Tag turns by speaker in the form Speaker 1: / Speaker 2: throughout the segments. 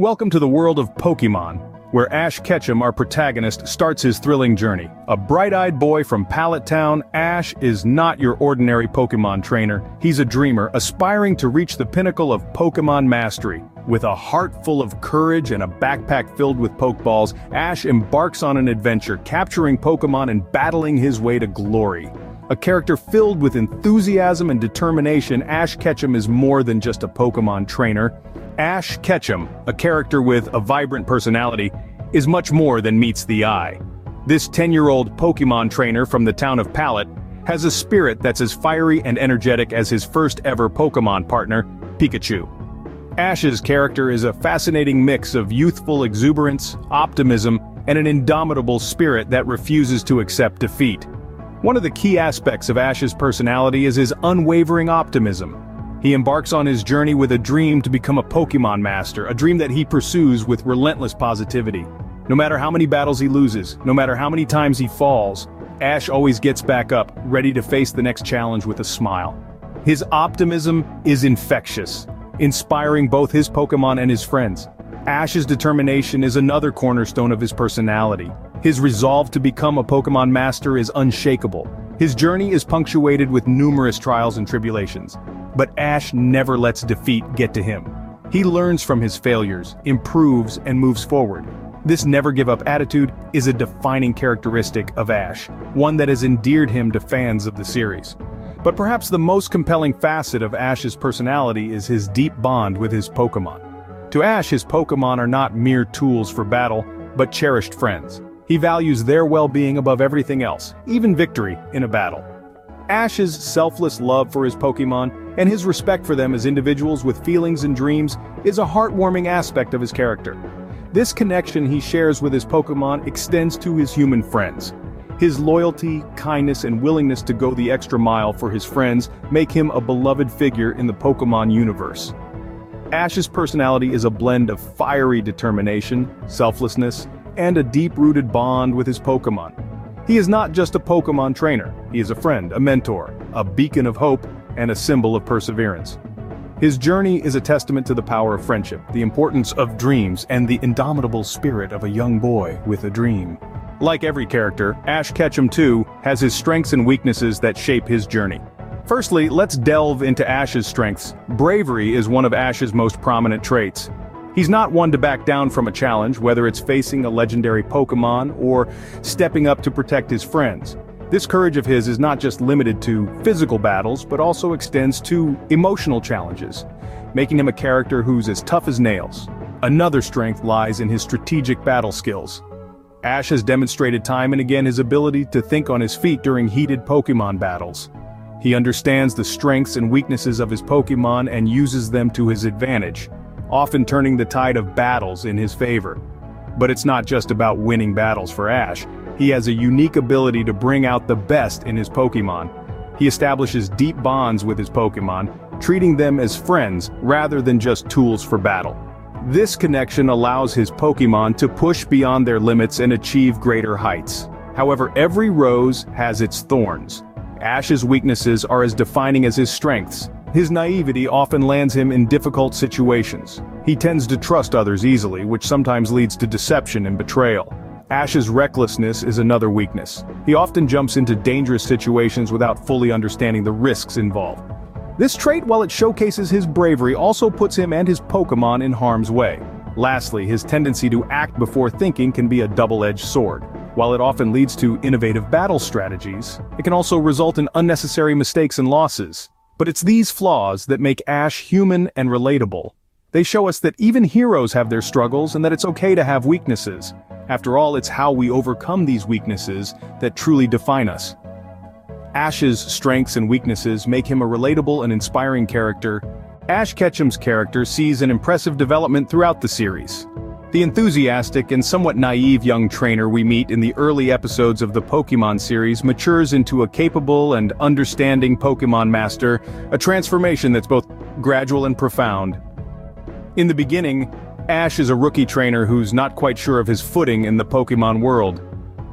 Speaker 1: Welcome to the world of Pokemon, where Ash Ketchum, our protagonist, starts his thrilling journey. A bright-eyed boy from Pallet Town, Ash is not your ordinary Pokemon trainer. He's a dreamer, aspiring to reach the pinnacle of Pokemon mastery. With a heart full of courage and a backpack filled with Pokeballs, Ash embarks on an adventure, capturing Pokemon and battling his way to glory. A character filled with enthusiasm and determination, Ash Ketchum is more than just a Pokemon trainer. Ash Ketchum, a character with a vibrant personality, is much more than meets the eye. This 10-year-old Pokemon trainer from the town of Pallet has a spirit that's as fiery and energetic as his first ever Pokemon partner, Pikachu. Ash's character is a fascinating mix of youthful exuberance, optimism, and an indomitable spirit that refuses to accept defeat. One of the key aspects of Ash's personality is his unwavering optimism, he embarks on his journey with a dream to become a Pokemon master, a dream that he pursues with relentless positivity. No matter how many battles he loses, no matter how many times he falls, Ash always gets back up, ready to face the next challenge with a smile. His optimism is infectious, inspiring both his Pokemon and his friends. Ash's determination is another cornerstone of his personality. His resolve to become a Pokemon master is unshakable. His journey is punctuated with numerous trials and tribulations. But Ash never lets defeat get to him. He learns from his failures, improves, and moves forward. This never-give-up attitude is a defining characteristic of Ash, one that has endeared him to fans of the series. But perhaps the most compelling facet of Ash's personality is his deep bond with his Pokemon. To Ash his Pokemon are not mere tools for battle, but cherished friends. He values their well-being above everything else, even victory in a battle. Ash's selfless love for his Pokemon and his respect for them as individuals with feelings and dreams is a heartwarming aspect of his character. This connection he shares with his Pokemon extends to his human friends. His loyalty, kindness, and willingness to go the extra mile for his friends make him a beloved figure in the Pokemon universe. Ash's personality is a blend of fiery determination, selflessness, and a deep-rooted bond with his Pokemon. He is not just a Pokemon trainer, he is a friend, a mentor, a beacon of hope, and a symbol of perseverance. His journey is a testament to the power of friendship, the importance of dreams, and the indomitable spirit of a young boy with a dream. Like every character, Ash Ketchum too has his strengths and weaknesses that shape his journey. Firstly, let's delve into Ash's strengths. Bravery is one of Ash's most prominent traits. He's not one to back down from a challenge, whether it's facing a legendary Pokemon or stepping up to protect his friends. This courage of his is not just limited to physical battles, but also extends to emotional challenges, making him a character who's as tough as nails. Another strength lies in his strategic battle skills. Ash has demonstrated time and again his ability to think on his feet during heated Pokemon battles. He understands the strengths and weaknesses of his Pokemon and uses them to his advantage, often turning the tide of battles in his favor. But it's not just about winning battles for Ash, he has a unique ability to bring out the best in his Pokemon. He establishes deep bonds with his Pokemon, treating them as friends rather than just tools for battle. This connection allows his Pokemon to push beyond their limits and achieve greater heights. However, every rose has its thorns. Ash's weaknesses are as defining as his strengths, his naivety often lands him in difficult situations. He tends to trust others easily, which sometimes leads to deception and betrayal. Ash's recklessness is another weakness. He often jumps into dangerous situations without fully understanding the risks involved. This trait, while it showcases his bravery, also puts him and his Pokemon in harm's way. Lastly, his tendency to act before thinking can be a double-edged sword. While it often leads to innovative battle strategies, it can also result in unnecessary mistakes and losses. But it's these flaws that make Ash human and relatable. They show us that even heroes have their struggles and that it's okay to have weaknesses. After all, it's how we overcome these weaknesses that truly define us. Ash's strengths and weaknesses make him a relatable and inspiring character. Ash Ketchum's character sees an impressive development throughout the series. The enthusiastic and somewhat naive young trainer we meet in the early episodes of the Pokemon series matures into a capable and understanding Pokemon master, a transformation that's both gradual and profound. In the beginning, Ash is a rookie trainer who's not quite sure of his footing in the Pokemon world.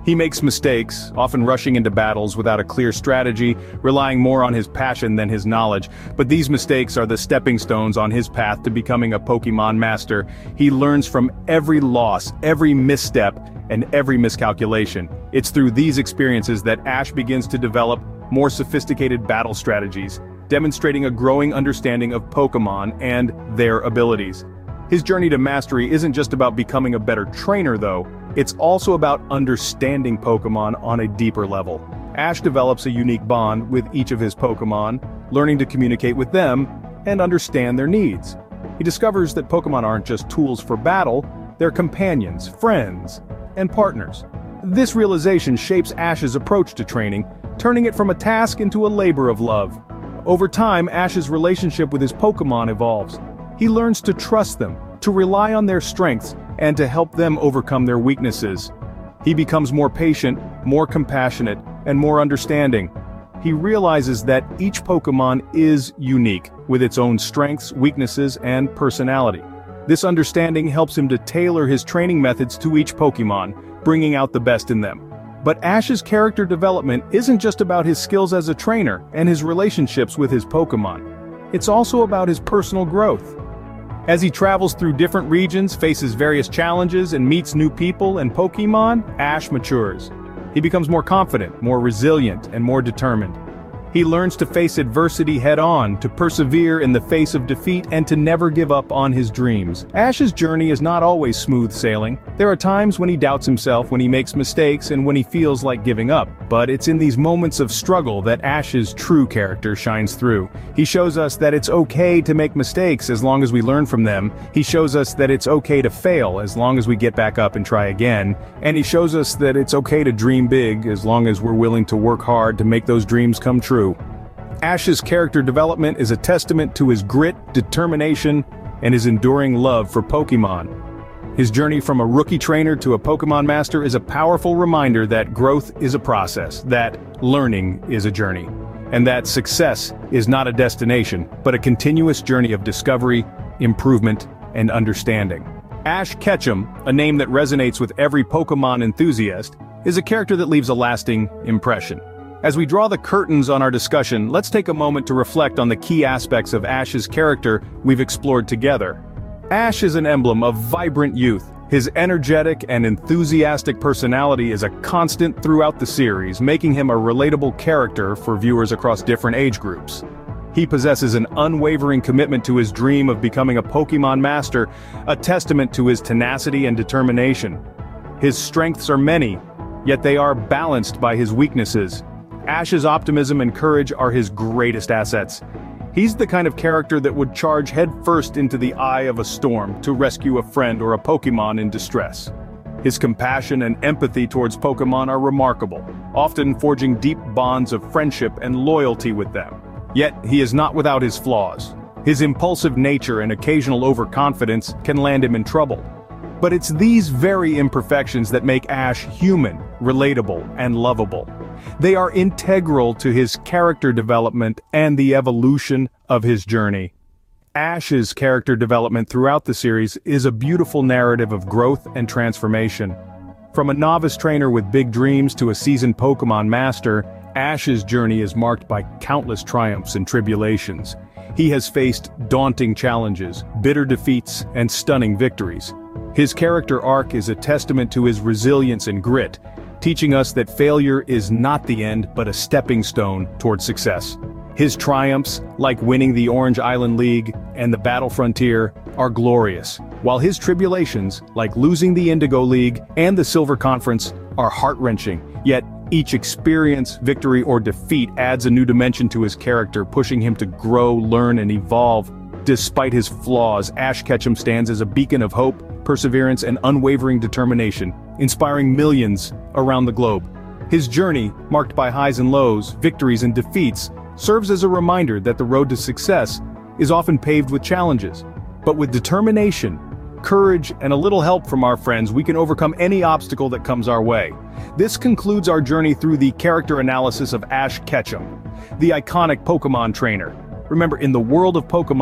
Speaker 1: He makes mistakes, often rushing into battles without a clear strategy, relying more on his passion than his knowledge, but these mistakes are the stepping stones on his path to becoming a Pokemon master. He learns from every loss, every misstep, and every miscalculation. It's through these experiences that Ash begins to develop more sophisticated battle strategies, demonstrating a growing understanding of Pokemon and their abilities. His journey to mastery isn't just about becoming a better trainer though, it's also about understanding Pokemon on a deeper level. Ash develops a unique bond with each of his Pokemon, learning to communicate with them and understand their needs. He discovers that Pokemon aren't just tools for battle, they're companions, friends, and partners. This realization shapes Ash's approach to training, turning it from a task into a labor of love. Over time, Ash's relationship with his Pokemon evolves. He learns to trust them, to rely on their strengths, and to help them overcome their weaknesses. He becomes more patient, more compassionate, and more understanding. He realizes that each Pokemon is unique, with its own strengths, weaknesses, and personality. This understanding helps him to tailor his training methods to each Pokemon, bringing out the best in them. But Ash's character development isn't just about his skills as a trainer and his relationships with his Pokemon. It's also about his personal growth. As he travels through different regions, faces various challenges, and meets new people and Pokemon, Ash matures. He becomes more confident, more resilient, and more determined. He learns to face adversity head-on, to persevere in the face of defeat, and to never give up on his dreams. Ash's journey is not always smooth sailing. There are times when he doubts himself, when he makes mistakes, and when he feels like giving up. But it's in these moments of struggle that Ash's true character shines through. He shows us that it's okay to make mistakes as long as we learn from them. He shows us that it's okay to fail as long as we get back up and try again. And he shows us that it's okay to dream big as long as we're willing to work hard to make those dreams come true. Ash's character development is a testament to his grit, determination, and his enduring love for Pokemon. His journey from a rookie trainer to a Pokemon master is a powerful reminder that growth is a process, that learning is a journey, and that success is not a destination, but a continuous journey of discovery, improvement, and understanding. Ash Ketchum, a name that resonates with every Pokemon enthusiast, is a character that leaves a lasting impression. As we draw the curtains on our discussion, let's take a moment to reflect on the key aspects of Ash's character we've explored together. Ash is an emblem of vibrant youth. His energetic and enthusiastic personality is a constant throughout the series, making him a relatable character for viewers across different age groups. He possesses an unwavering commitment to his dream of becoming a Pokemon master, a testament to his tenacity and determination. His strengths are many, yet they are balanced by his weaknesses, Ash's optimism and courage are his greatest assets. He's the kind of character that would charge headfirst into the eye of a storm to rescue a friend or a Pokemon in distress. His compassion and empathy towards Pokemon are remarkable, often forging deep bonds of friendship and loyalty with them. Yet, he is not without his flaws. His impulsive nature and occasional overconfidence can land him in trouble. But it's these very imperfections that make Ash human, relatable, and lovable. They are integral to his character development and the evolution of his journey. Ash's character development throughout the series is a beautiful narrative of growth and transformation. From a novice trainer with big dreams to a seasoned Pokemon master, Ash's journey is marked by countless triumphs and tribulations. He has faced daunting challenges, bitter defeats, and stunning victories. His character arc is a testament to his resilience and grit, teaching us that failure is not the end but a stepping stone toward success. His triumphs, like winning the Orange Island League and the Battle Frontier, are glorious, while his tribulations, like losing the Indigo League and the Silver Conference, are heart-wrenching, yet each experience, victory, or defeat adds a new dimension to his character, pushing him to grow, learn, and evolve. Despite his flaws, Ash Ketchum stands as a beacon of hope, perseverance, and unwavering determination, inspiring millions around the globe. His journey, marked by highs and lows, victories and defeats, serves as a reminder that the road to success is often paved with challenges. But with determination, courage, and a little help from our friends, we can overcome any obstacle that comes our way. This concludes our journey through the character analysis of Ash Ketchum, the iconic Pokemon trainer. Remember, in the world of Pokemon,